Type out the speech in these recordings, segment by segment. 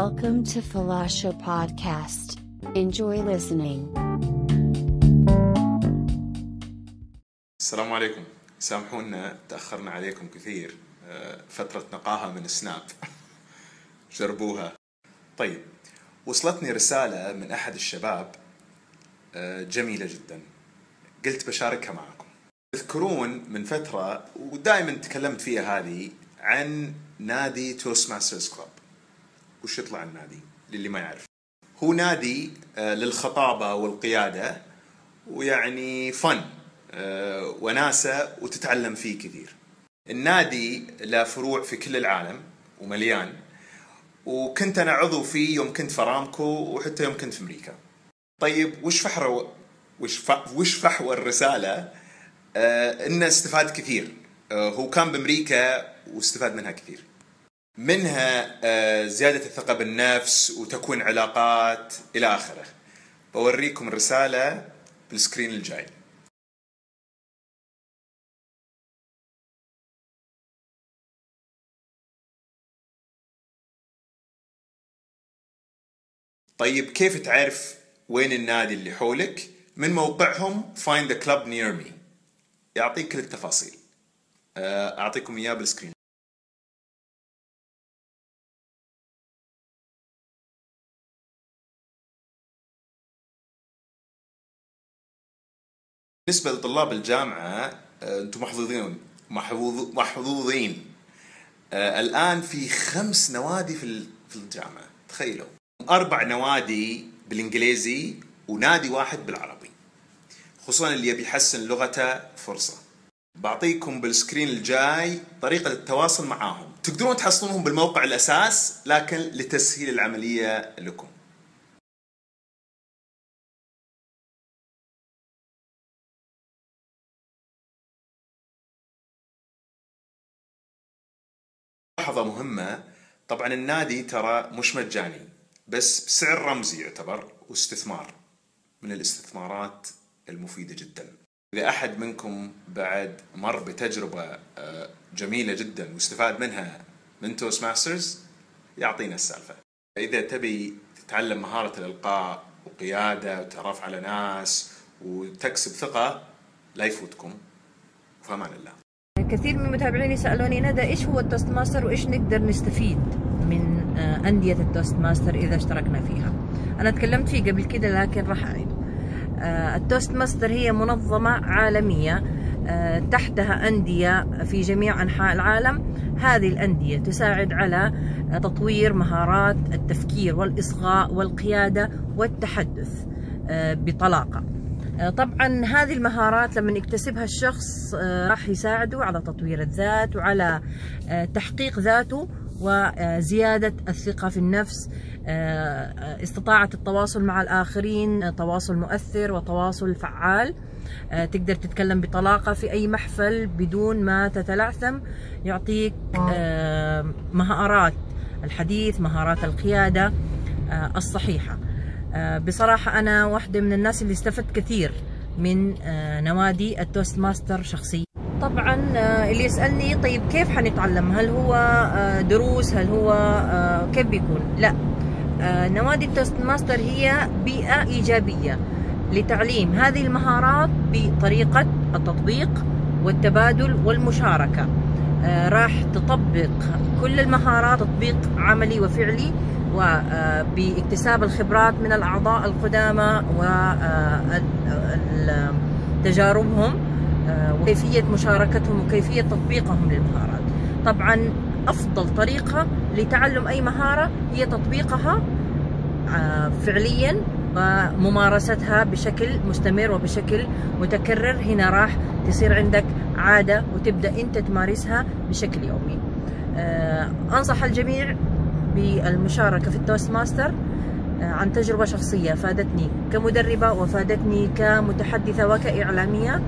Welcome to Falasha Podcast. Enjoy listening. السلام عليكم. سامحونا تأخرنا عليكم كثير. آه، فترة نقاهة من سناب. جربوها. طيب وصلتني رسالة من أحد الشباب. آه، جميلة جدا. قلت بشاركها معكم. تذكرون من فترة ودائما تكلمت فيها هذه عن نادي Toastmasters Club وش يطلع النادي للي ما يعرف؟ هو نادي آه، للخطابة والقيادة ويعني فن آه، وناسة وتتعلم فيه كثير. النادي له فروع في كل العالم ومليان. وكنت أنا عضو فيه يوم كنت في أرامكو وحتى يوم كنت في أمريكا. طيب وش فحر وش. وش فحوى الرسالة؟ آه إنه استفاد كثير. آه هو كان بأمريكا واستفاد منها كثير. منها آه زيادة الثقة بالنفس وتكوين علاقات إلى آخره. بوريكم الرسالة بالسكرين الجاي. طيب كيف تعرف وين النادي اللي حولك؟ من موقعهم find the club near me. يعطيك كل التفاصيل. آه، أعطيكم إياه بالسكرين. بالنسبة لطلاب الجامعة آه، أنتم محظوظين. محظوظ محظوظين. آه، الآن في خمس نوادي في في الجامعة. تخيلوا. أربع نوادي بالإنجليزي ونادي واحد بالعربي. خصوصا اللي يبي يحسن لغته فرصة. بعطيكم بالسكرين الجاي طريقة التواصل معاهم. تقدرون تحصلونهم بالموقع الأساس لكن لتسهيل العملية لكم. ملاحظة مهمة. طبعا النادي ترى مش مجاني بس بسعر رمزي يعتبر واستثمار من الاستثمارات المفيدة جدا. إذا أحد منكم بعد مر بتجربة آه، جميلة جدا واستفاد منها من Toastmasters يعطينا السالفة. إذا تبي تتعلم مهارة الإلقاء وقيادة وتعرف على ناس وتكسب ثقة لا يفوتكم. في أمان الله. كثير من متابعيني سالوني ندى إيش هو ال Toastmaster وإيش نقدر نستفيد من آه، أندية ال Toastmaster إذا اشتركنا فيها. أنا تكلمت فيه قبل كده لكن راح أعيد. آه، ال Toastmaster هي منظمة عالمية آه، تحتها أندية في جميع أنحاء العالم. هذه الأندية تساعد على تطوير مهارات التفكير والإصغاء والقيادة والتحدث بطلاقة. آه، طبعا هذه المهارات لما يكتسبها الشخص آه، راح يساعده على تطوير الذات وعلى آه، تحقيق ذاته وزيادة الثقة في النفس. آه، آه، استطاعة التواصل مع الآخرين آه، تواصل مؤثر وتواصل فعال. آه، تقدر تتكلم بطلاقة في أي محفل بدون ما تتلعثم. يعطيك آه، مهارات الحديث مهارات القيادة آه، الصحيحة. آه، بصراحة أنا واحدة من الناس اللي استفدت كثير من آه، نوادي ال Toastmaster شخصيا. طبعا آه، اللي يسألني طيب كيف حنتعلم؟ هل هو آه، دروس؟ هل هو آه، كيف بيكون؟ لا. آه، نوادي ال Toastmaster هي بيئة إيجابية لتعليم هذه المهارات بطريقة التطبيق والتبادل والمشاركة. آه، راح تطبق كل المهارات تطبيق عملي وفعلي وباكتساب الخبرات من الأعضاء القدامى وتجاربهم وكيفية مشاركتهم وكيفية تطبيقهم للمهارات. طبعا أفضل طريقة لتعلم أي مهارة هي تطبيقها آه، فعليا وممارستها بشكل مستمر وبشكل متكرر. هنا راح تصير عندك عادة وتبدأ أنت تمارسها بشكل يومي. آه، أنصح الجميع بالمشاركة في ال Toastmaster آه، عن تجربة شخصية فادتني كمدربة وفادتني كمتحدثة وكإعلامية.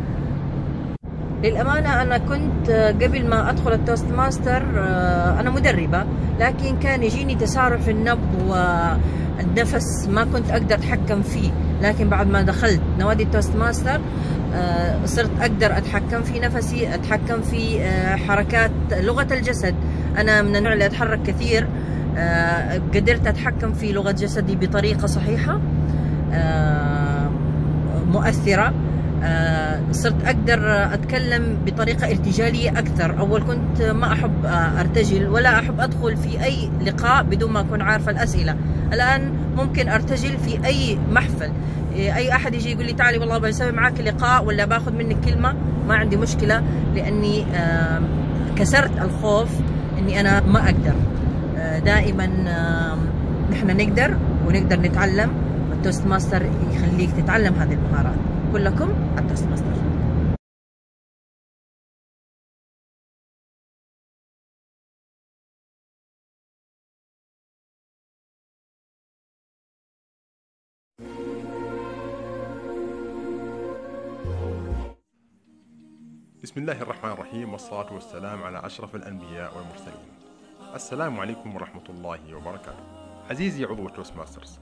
للأمانة أنا كنت آه، قبل ما أدخل ال Toastmaster آه، أنا مدربة لكن كان يجيني تسارع في النبض والنفس ما كنت أقدر أتحكم فيه. لكن بعد ما دخلت نوادي ال Toastmaster صرت أقدر أتحكم في نفسي أتحكم في حركات لغة الجسد. أنا من النوع اللي أتحرك كثير قدرت أتحكم في لغة جسدي بطريقة صحيحة آه، مؤثرة آه، صرت أقدر أتكلم بطريقة ارتجالية أكثر. أول كنت ما أحب آه، أرتجل ولا أحب أدخل في أي لقاء بدون ما أكون عارفة الأسئلة. الآن ممكن أرتجل في أي محفل. إيه، أي أحد يجي يقول لي تعالي والله بسوي معاك لقاء ولا باخذ منك كلمة ما عندي مشكلة لأني آه، كسرت الخوف إني أنا ما أقدر. آه، دائما نحن نقدر ونقدر نتعلم. وال Toastmaster يخليك تتعلم هذه المهارات. كلكم ال Toastmaster بسم الله الرحمن الرحيم والصلاة والسلام على أشرف الأنبياء والمرسلين. السلام عليكم ورحمة الله وبركاته. عزيزي عضو ال Toastmasters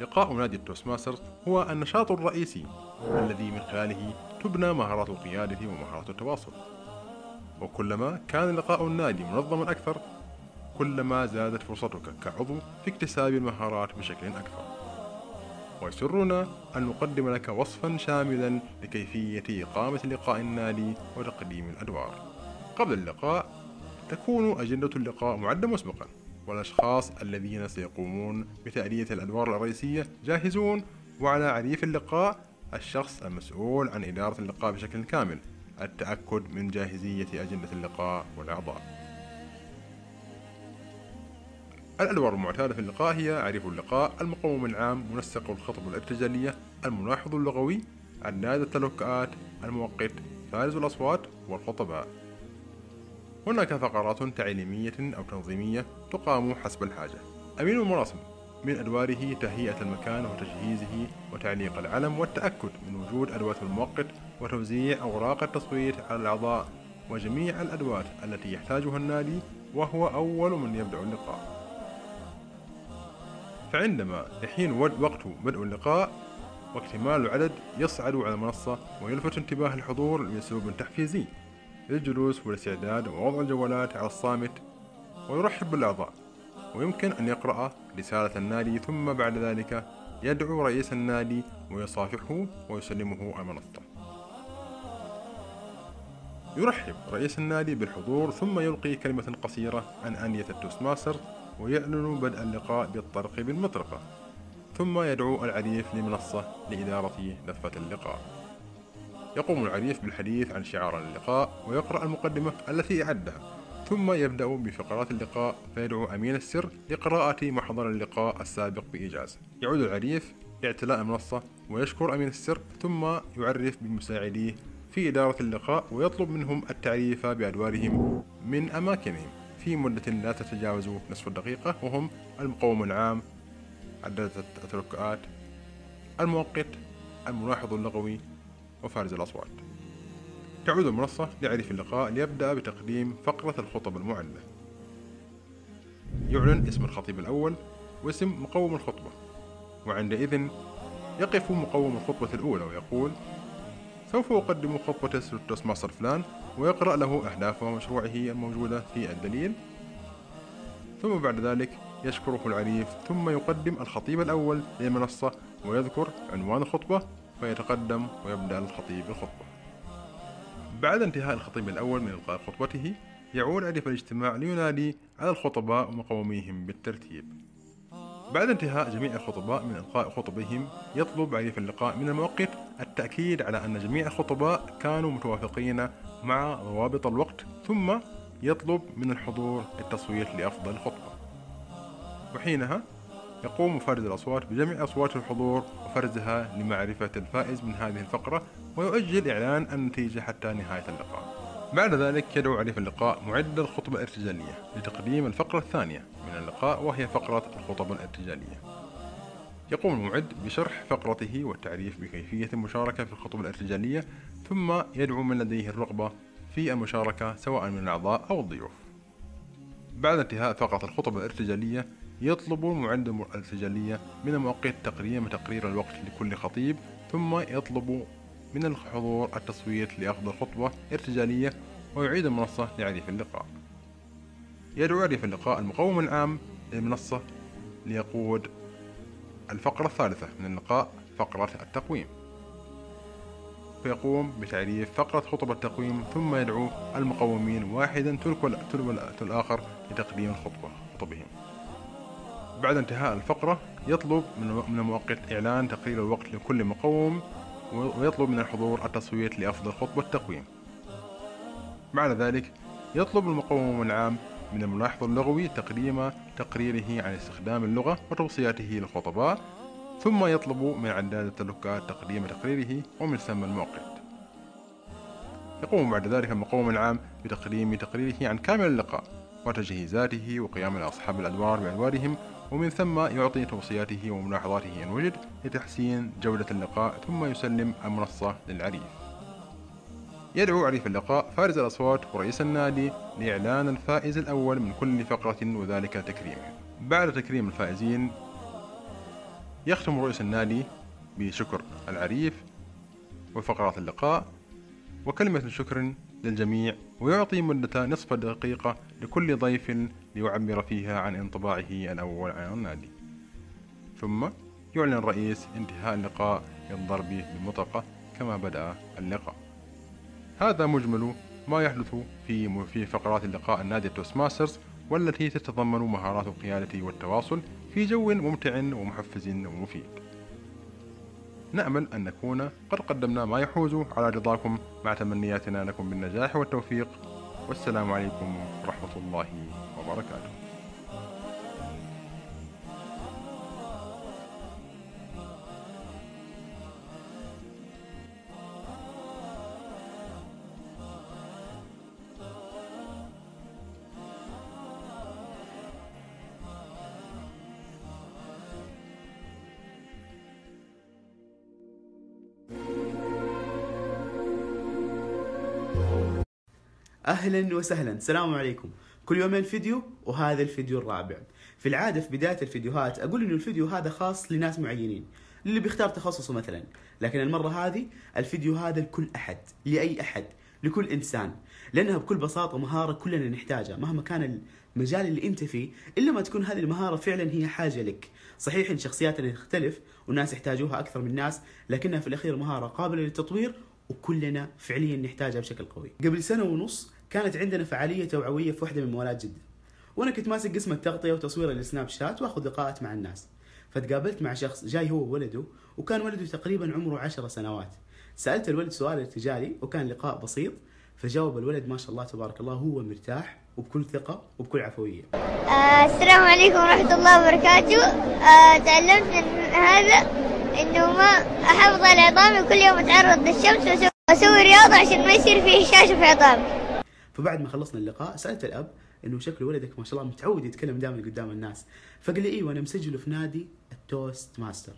لقاء نادي ال Toastmasters هو النشاط الرئيسي الذي من خلاله تبنى مهارات القيادة ومهارات التواصل. وكلما كان لقاء النادي منظما أكثر كلما زادت فرصتك كعضو في اكتساب المهارات بشكل أكثر. ويسرنا أن نقدم لك وصفا شاملا لكيفية إقامة لقاء النادي وتقديم الأدوار. قبل اللقاء تكون أجندة اللقاء معدة مسبقا والأشخاص الذين سيقومون بتأدية الأدوار الرئيسية جاهزون وعلى عريف اللقاء الشخص المسؤول عن إدارة اللقاء بشكل كامل التأكد من جاهزية أجندة اللقاء والأعضاء. الأدوار المعتادة في اللقاء هي عريف اللقاء المقوم العام منسق الخطب الارتجالية الملاحظ اللغوي عداد التلوكات الموقت فارز الأصوات والخطباء. هناك فقرات تعليمية أو تنظيمية تقام حسب الحاجة. أمين المراسم من أدواره تهيئة المكان وتجهيزه وتعليق العلم والتأكد من وجود أدوات المؤقت وتوزيع أوراق التصويت على الأعضاء وجميع الأدوات التي يحتاجها النادي وهو أول من يبدأ اللقاء. فعندما يحين وقت بدء اللقاء واكتمال العدد يصعد على المنصة ويلفت انتباه الحضور بأسلوب تحفيزي. للجلوس والاستعداد ووضع الجوالات على الصامت ويرحب بالأعضاء. ويمكن أن يقرأ رسالة النادي ثم بعد ذلك يدعو رئيس النادي ويصافحه ويسلمه المنصة يرحب رئيس النادي بالحضور ثم يلقي كلمة قصيرة عن أندية ال Toastmaster ويعلن بدء اللقاء بالطرق بالمطرقة ثم يدعو العريف لمنصة لإدارة دفة اللقاء. يقوم العريف بالحديث عن شعار اللقاء ويقرأ المقدمة التي أعدها ثم يبدأ بفقرات اللقاء فيدعو أمين السر لقراءة محضر اللقاء السابق بإيجاز. يعود العريف لاعتلاء المنصة ويشكر أمين السر ثم يعرف بمساعديه في إدارة اللقاء ويطلب منهم التعريف بأدوارهم من أماكنهم. في مدة لا تتجاوز نصف الدقيقة وهم المقوم العام عدد التركات المؤقت الملاحظ اللغوي وفارز الأصوات. تعود المنصة لعريف اللقاء ليبدأ بتقديم فقرة الخطب المعدة يعلن اسم الخطيب الأول واسم مقوم الخطبة. وعندئذ يقف مقوم الخطبة الأولى ويقول سوف أقدم خطبة ال Toastmaster فلان ويقرأ له أهداف مشروعه الموجودة في الدليل. ثم بعد ذلك يشكره العريف ثم يقدم الخطيب الأول للمنصة ويذكر عنوان الخطبة فيتقدم ويبدأ الخطيب الخطبة بعد انتهاء الخطيب الأول من إلقاء خطبته يعود عريف الاجتماع لينادي على الخطباء ومقوميهم بالترتيب. بعد انتهاء جميع الخطباء من إلقاء خطبهم يطلب عريف اللقاء من المؤقت التأكيد على أن جميع الخطباء كانوا متوافقين مع ضوابط الوقت ثم يطلب من الحضور التصويت لأفضل خطبة. وحينها يقوم فارز الأصوات بجمع أصوات الحضور وفرزها لمعرفة الفائز من هذه الفقرة ويؤجل إعلان النتيجة حتى نهاية اللقاء. بعد ذلك يدعو عريف اللقاء معد الخطبة الارتجالية لتقديم الفقرة الثانية من اللقاء وهي فقرة الخطب الارتجالية. يقوم المعد بشرح فقرته والتعريف بكيفية المشاركة في الخطب الارتجالية ثم يدعو من لديه الرغبة في المشاركة سواء من الأعضاء أو الضيوف. بعد انتهاء فقرة الخطب الارتجالية يطلب المعد الارتجالية من المؤقت تقديم تقرير الوقت لكل خطيب ثم يطلب من الحضور التصويت لأفضل خطبة ارتجالية ويعيد المنصة لعريف اللقاء. يدعو عريف اللقاء المقوم العام المنصة ليقود الفقرة الثالثة من اللقاء فقرة التقويم. فيقوم بتعريف فقرة خطب التقويم ثم يدعو المقومين واحدا تلو الآخر لتقديم الخطبة خطبهم. بعد انتهاء الفقرة يطلب من المؤقت إعلان تقرير الوقت لكل مقوم ويطلب من الحضور التصويت لأفضل خطبة تقويم بعد ذلك يطلب المقوم العام من الملاحظ اللغوي تقديم تقريره عن استخدام اللغة وتوصياته للخطباء ثم يطلب من عداد التلوكات تقديم تقريره ومن ثم المؤقت يقوم بعد ذلك المقوم العام بتقديم تقريره عن كامل اللقاء وتجهيزاته وقيام أصحاب الأدوار بأدوارهم ومن ثم يعطي توصياته وملاحظاته إن وجد لتحسين جودة اللقاء ثم يسلم المنصة للعريف يدعو عريف اللقاء فارز الأصوات ورئيس النادي لإعلان الفائز الأول من كل فقرة وذلك تكريمه بعد تكريم الفائزين يختم رئيس النادي بشكر العريف وفقرات اللقاء وكلمة شكر للجميع ويعطي مدة نصف دقيقة لكل ضيف ليعبر فيها عن انطباعه الأول عن النادي. ثم يعلن الرئيس انتهاء اللقاء بالضرب بالمطرقة كما بدأ اللقاء. هذا مجمل ما يحدث في في فقرات اللقاء النادي ال Toastmasters والتي تتضمن مهارات القيادة والتواصل في جو ممتع ومحفز ومفيد. نأمل أن نكون قد قدمنا ما يحوز على رضاكم مع تمنياتنا لكم بالنجاح والتوفيق. والسلام عليكم ورحمة الله وبركاته. أهلا وسهلا. السلام عليكم. كل يومين فيديو وهذا الفيديو الرابع. في العادة في بداية الفيديوهات أقول انه الفيديو هذا خاص لناس معينين اللي بيختار تخصصه مثلا. لكن المرة هذه الفيديو هذا لكل أحد لأي أحد لكل إنسان. لأنها بكل بساطة مهارة كلنا نحتاجها مهما كان المجال اللي أنت فيه إلا ما تكون هذه المهارة فعلا هي حاجة لك. صحيح إن شخصياتنا تختلف والناس يحتاجوها أكثر من ناس لكنها في الأخير مهارة قابلة للتطوير وكلنا فعليا نحتاجها بشكل قوي. قبل سنة ونص كانت عندنا فعالية توعوية في واحدة من موالات جدة. وأنا كنت ماسك قسم التغطية وتصوير السناب شات وأخذ لقاءات مع الناس. فتقابلت مع شخص جاي هو وولده وكان ولده تقريبا عمره عشر سنوات. سألت الولد سؤال ارتجالي وكان لقاء بسيط فجاوب الولد ما شاء الله تبارك الله هو مرتاح وبكل ثقة وبكل عفوية. آه السلام عليكم ورحمة الله وبركاته. آه تعلمت من هذا إنه ما أحافظ على عظامي وكل يوم أتعرض للشمس واسوي رياضة عشان ما يصير في هشاشه في عظامي. فبعد ما خلصنا اللقاء سألت الأب إنه شكل ولدك ما شاء الله متعود يتكلم دائما قدام الناس. فقال لي إيوه أنا مسجله في نادي ال Toastmaster.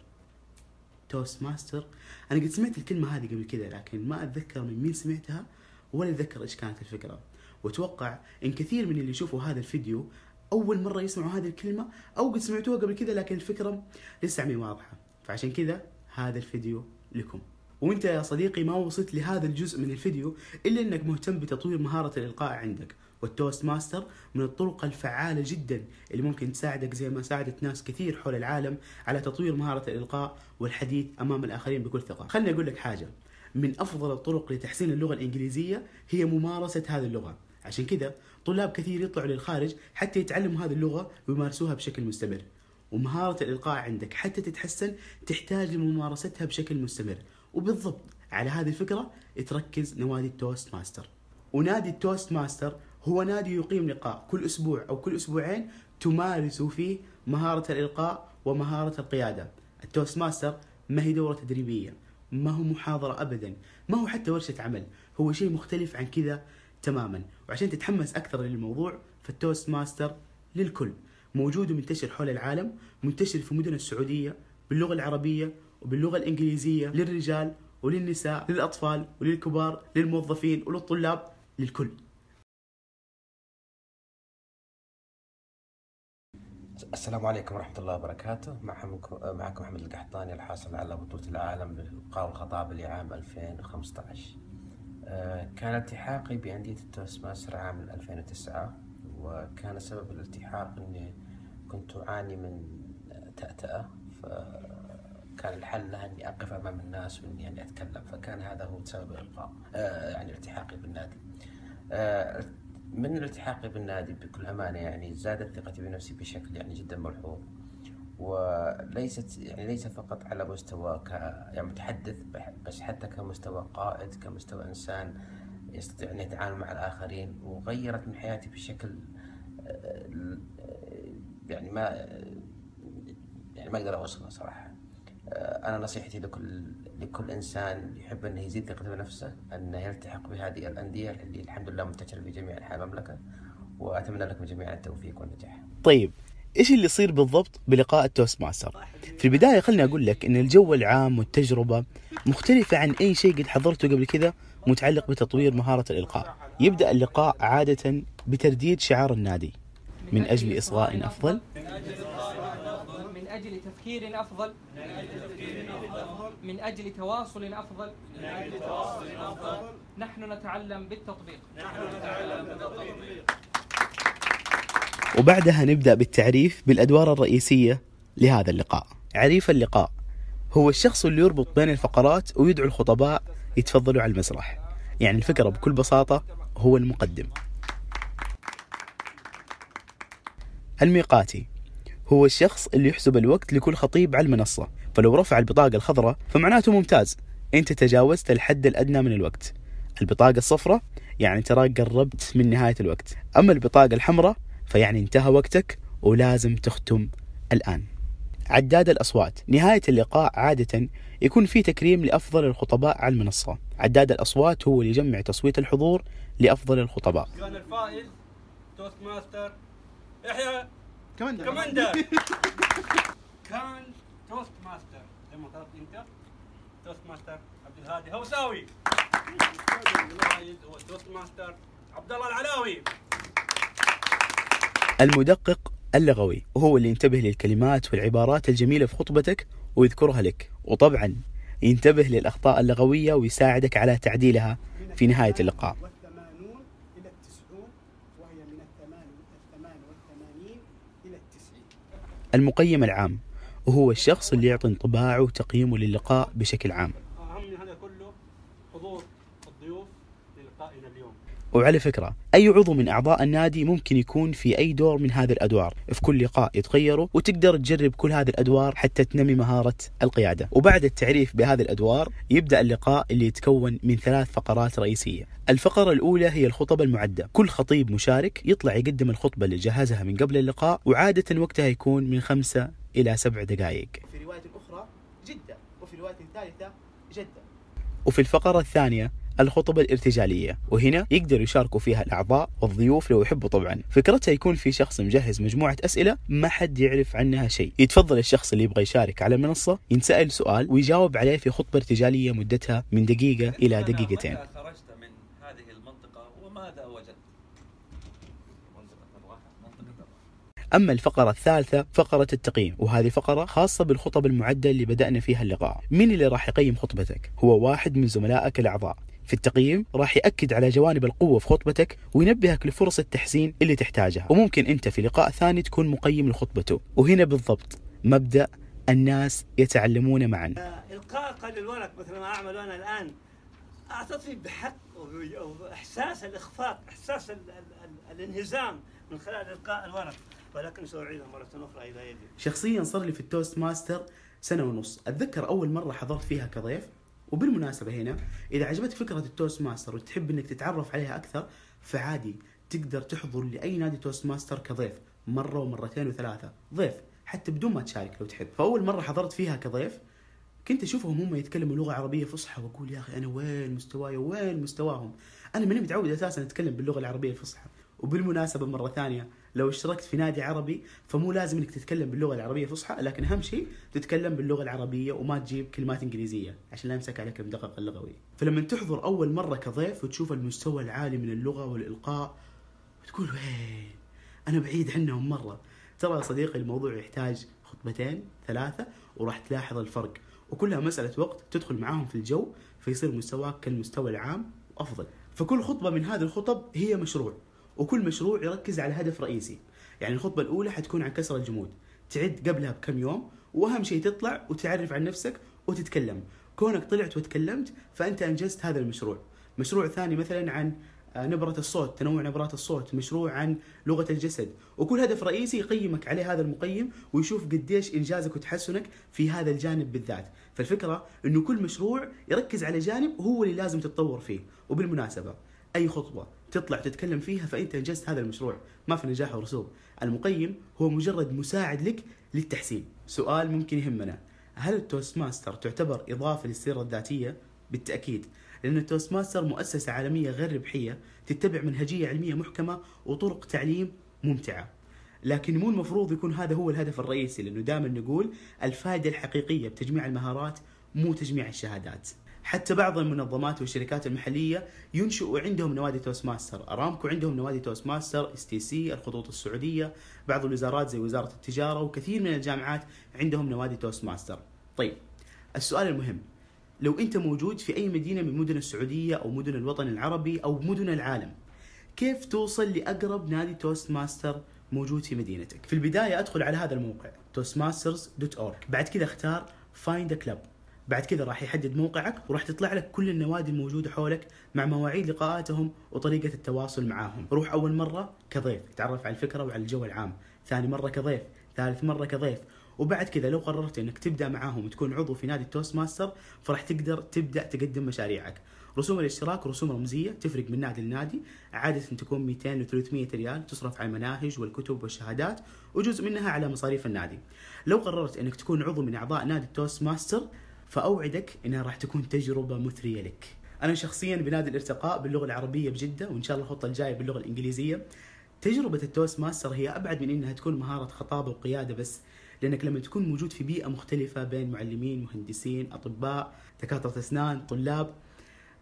Toastmaster. أنا قد سمعت الكلمة هذه قبل كذا لكن ما أتذكر من مين سمعتها ولا أتذكر إيش كانت الفكرة. وأتوقع إن كثير من اللي يشوفوا هذا الفيديو أول مرة يسمعوا هذه الكلمة أو قد سمعتوها قبل كذا لكن الفكرة لسه عمي واضحة. فعشان كذا هذا الفيديو لكم. وانت يا صديقي ما وصلت لهذا الجزء من الفيديو إلا إنك مهتم بتطوير مهارة الإلقاء عندك. والتوست ماستر من الطرق الفعالة جدا اللي ممكن تساعدك زي ما ساعدت ناس كثير حول العالم على تطوير مهارة الإلقاء والحديث أمام الآخرين بكل ثقة. خلني أقول لك حاجة. من أفضل الطرق لتحسين اللغة الإنجليزية هي ممارسة هذه اللغة. عشان كذا طلاب كثير يطلعوا للخارج حتى يتعلموا هذه اللغة ويمارسوها بشكل مستمر. ومهارة الإلقاء عندك حتى تتحسن تحتاج لممارستها بشكل مستمر. وبالضبط على هذه الفكرة تركز نوادي ال Toastmaster. ونادي ال Toastmaster هو نادي يقيم لقاء كل أسبوع أو كل أسبوعين تمارس فيه مهارة الإلقاء ومهارة القيادة. ال Toastmaster ما هي دورة تدريبية ما هو محاضرة أبدا ما هو حتى ورشة عمل. هو شيء مختلف عن كذا تماما. وعشان تتحمس أكثر للموضوع فال Toastmaster للكل. موجود ومنتشر حول العالم منتشر في مدن السعودية باللغة العربية وباللغة الإنجليزية للرجال وللنساء للأطفال وللكبار للموظفين وللطلاب للكل. السلام عليكم ورحمة الله وبركاته. معكم محمد القحطاني الحاصل على بطولة العالم بالإلقاء والخطابة لعام 2015 آه، كان التحاقي بأندية ال Toastmaster عام 2009 وكان سبب الالتحاق أني كنت أعاني من تأتأة فكان الحل لها إني أقف أمام الناس وإني يعني أتكلم فكان هذا هو سبب الإلقاء آه، يعني التحاقي بالنادي. آه، من الالتحاقي بالنادي بكل أمانة يعني زادت ثقتي بنفسي بشكل يعني جدا ملحوظ وليست يعني ليس فقط على مستوى ك يعني متحدث بس حتى كمستوى قائد كمستوى إنسان يستطيع أن يتعامل مع الآخرين وغيرت من حياتي بشكل يعني ما يعني ما أقدر أوصفه صراحة آه، أنا نصيحتي لكل لكل إنسان يحب أنه يزيد ثقته بنفسه أنه يلتحق بهذه الأندية اللي الحمد لله منتشرة في جميع أنحاء المملكة وأتمنى لكم جميعا التوفيق والنجاح طيب إيش اللي يصير بالضبط بلقاء ال Toastmaster؟ في البداية خلني أقول لك إن الجو العام والتجربة مختلفة عن أي شيء قد حضرته قبل كذا متعلق بتطوير مهارة الإلقاء. يبدأ اللقاء عادة بترديد شعار النادي من أجل إصغاء أفضل. من أجل تفكير أفضل. من أجل تواصل أفضل. نحن نتعلم بالتطبيق. وبعدها نبدأ بالتعريف بالأدوار الرئيسية لهذا اللقاء. عريف اللقاء هو الشخص اللي يربط بين الفقرات ويدعو الخطباء يتفضلوا على المسرح. يعني الفكرة بكل بساطة هو المقدم. الميقاتي. هو الشخص اللي يحسب الوقت لكل خطيب على المنصة فلو رفع البطاقة الخضراء فمعناته ممتاز. أنت تجاوزت الحد الأدنى من الوقت. البطاقة الصفراء يعني تراك قربت من نهاية الوقت. أما البطاقة الحمراء فيعني انتهى وقتك ولازم تختم الآن. عداد الأصوات. نهاية اللقاء عادة يكون في تكريم لأفضل الخطباء على المنصة. عداد الأصوات هو اللي يجمع تصويت الحضور لأفضل الخطباء. كان الفائز Toastmaster يحيى كمان كماندا كان Toastmaster. زي ما طلبت أنت Toastmaster عبد الهادي هوساوي. الفائز هو Toastmaster عبد الله العلاوي. المدقق اللغوي وهو اللي ينتبه للكلمات والعبارات الجميلة في خطبتك ويذكرها لك. وطبعا ينتبه للأخطاء اللغوية ويساعدك على تعديلها في نهاية اللقاء. المقيم العام وهو الشخص اللي يعطي انطباعه وتقييمه للقاء بشكل عام. هذا كله حضور الضيوف للقائنا اليوم. وعلى فكرة أي عضو من أعضاء النادي ممكن يكون في أي دور من هذه الأدوار. في كل لقاء يتغيروا وتقدر تجرب كل هذه الأدوار حتى تنمي مهارة القيادة. وبعد التعريف بهذه الأدوار يبدأ اللقاء اللي يتكون من ثلاث فقرات رئيسية. الفقرة الأولى هي الخطب المعدة. كل خطيب مشارك يطلع يقدم الخطبة اللي جهزها من قبل اللقاء وعادة وقتها يكون من خمسة إلى سبع دقائق. في رواية أخرى جدة. وفي رواية ثالثة جدة. وفي الفقرة الثانية الخطبة الارتجالية وهنا يقدروا يشاركوا فيها الأعضاء والضيوف لو يحبوا طبعا. فكرتها يكون في شخص مجهز مجموعة أسئلة ما حد يعرف عنها شيء. يتفضل الشخص اللي يبغى يشارك على المنصة ينسأل سؤال ويجاوب عليه في خطبة ارتجالية مدتها من دقيقة إلى دقيقتين. متى خرجت من هذه المنطقة وماذا وجدت؟ منطقة الراحة منطقة الراحة أما الفقرة الثالثة فقرة التقييم وهذه فقرة خاصة بالخطب المعدة اللي بدأنا فيها اللقاء. مين اللي راح يقيم خطبتك؟ هو واحد من زملائك الأعضاء. في التقييم راح يأكد على جوانب القوة في خطبتك وينبهك لفرص التحسين اللي تحتاجها. وممكن أنت في لقاء ثاني تكون مقيم لخطبته. وهنا بالضبط مبدأ الناس يتعلمون معا. إلقاء للورق مثل ما أعمل أنا الآن اعتقد بحق وإحساس الإخفاق إحساس ال ال ال الانهزام من خلال إلقاء الورق. ولكن ساعيدها مرة أخرى إلى يدي. شخصيا صار لي في ال Toastmaster سنة ونص. أتذكر أول مرة حضرت فيها كضيف؟ وبالمناسبة هنا إذا عجبتك فكرة ال Toastmaster وتحب إنك تتعرف عليها أكثر فعادي تقدر تحضر لأي نادي Toastmaster كضيف مرة ومرتين وثلاثة ضيف حتى بدون ما تشارك لو تحب. فأول مرة حضرت فيها كضيف كنت أشوفهم هم يتكلموا لغة عربية فصحى وأقول يا أخي أنا وين مستواي وين مستواهم؟ أنا ماني متعود أساسا أتكلم باللغة العربية الفصحى. وبالمناسبة مرة ثانية لو اشتركت في نادي عربي فمو لازم إنك تتكلم باللغة العربية الفصحى لكن أهم شيء تتكلم باللغة العربية وما تجيب كلمات إنجليزية عشان لا يمسك عليك المدقق اللغوي. فلما تحضر أول مرة كضيف وتشوف المستوى العالي من اللغة والإلقاء وتقول وين؟ أنا بعيد عنهم مرة. ترى يا صديقي الموضوع يحتاج خطبتين ثلاثة وراح تلاحظ الفرق. وكلها مسألة وقت تدخل معاهم في الجو فيصير مستواك كالمستوى العام وأفضل فكل خطبة من هذه الخطب هي مشروع. وكل مشروع يركز على هدف رئيسي. يعني الخطبة الأولى حتكون عن كسر الجمود. تعد قبلها بكم يوم وأهم شيء تطلع وتعرف عن نفسك وتتكلم. كونك طلعت وتكلمت فأنت أنجزت هذا المشروع. مشروع ثاني مثلا عن آه، نبرة الصوت تنوع نبرات الصوت. مشروع عن لغة الجسد. وكل هدف رئيسي يقيمك عليه هذا المقيم ويشوف قديش إنجازك وتحسنك في هذا الجانب بالذات. فالفكرة أنه كل مشروع يركز على جانب هو اللي لازم تتطور فيه. وبالمناسبة أي خطوة تطلع تتكلم فيها فأنت أنجزت هذا المشروع. ما في نجاح ورسوب المقيم هو مجرد مساعد لك للتحسين. سؤال ممكن يهمنا. هل ال Toastmasters تعتبر إضافة للسيرة الذاتية؟ بالتأكيد. لأن ال Toastmasters مؤسسة عالمية غير ربحية تتبع منهجية علمية محكمة وطرق تعليم ممتعة. لكن مو المفروض يكون هذا هو الهدف الرئيسي لأنه دائما نقول الفائدة الحقيقية بتجميع المهارات مو تجميع الشهادات. حتى بعض المنظمات والشركات المحلية ينشئوا عندهم نوادي Toastmasters أرامكو عندهم نوادي Toastmasters STC الخطوط السعودية بعض الوزارات زي وزارة التجارة وكثير من الجامعات عندهم نوادي Toastmasters طيب السؤال المهم لو أنت موجود في أي مدينة من مدن السعودية أو مدن الوطن العربي أو مدن العالم كيف توصل لأقرب نادي Toastmasters موجود في مدينتك؟ في البداية أدخل على هذا الموقع toastmasters.org بعد كذا اختار find a club. بعد كذا راح يحدد موقعك وراح تطلع لك كل النوادي الموجودة حولك مع مواعيد لقاءاتهم وطريقة التواصل معاهم. روح أول مرة كضيف تعرف على الفكرة وعلى الجو العام. ثاني مرة كضيف ثالث مرة كضيف. وبعد كذا لو قررت إنك تبدأ معاهم وتكون عضو في نادي ال Toastmasters فراح تقدر تبدأ تقدم مشاريعك. رسوم الاشتراك رسوم رمزية تفرق من نادي لنادي. عادة تكون 200 و 300 ريال تصرف على المناهج والكتب والشهادات وجزء منها على مصاريف النادي. لو قررت إنك تكون عضو من أعضاء نادي ال Toastmasters فأوعدك إنها راح تكون تجربة مثرية لك. أنا شخصيا بنادي الارتقاء باللغة العربية بجدة وإن شاء الله الخطة الجاية باللغة الإنجليزية. تجربة ال Toastmasters هي أبعد من إنها تكون مهارة خطابة وقيادة بس لأنك لما تكون موجود في بيئة مختلفة بين معلمين مهندسين أطباء دكاترة أسنان طلاب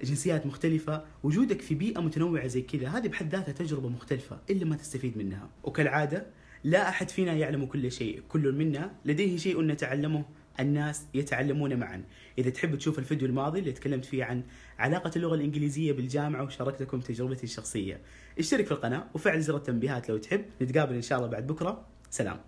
جنسيات مختلفة وجودك في بيئة متنوعة زي كذا هذه بحد ذاتها تجربة مختلفة إلا ما تستفيد منها. وكالعادة لا أحد فينا يعلم كل شيء كل منا لديه شيء نتعلمه الناس يتعلمون معا. إذا تحب تشوف الفيديو الماضي اللي تكلمت فيه عن علاقة اللغة الإنجليزية بالجامعة وشاركتكم تجربتي الشخصية. اشترك في القناة وفعل زر التنبيهات لو تحب. نتقابل إن شاء الله بعد بكرة. سلام.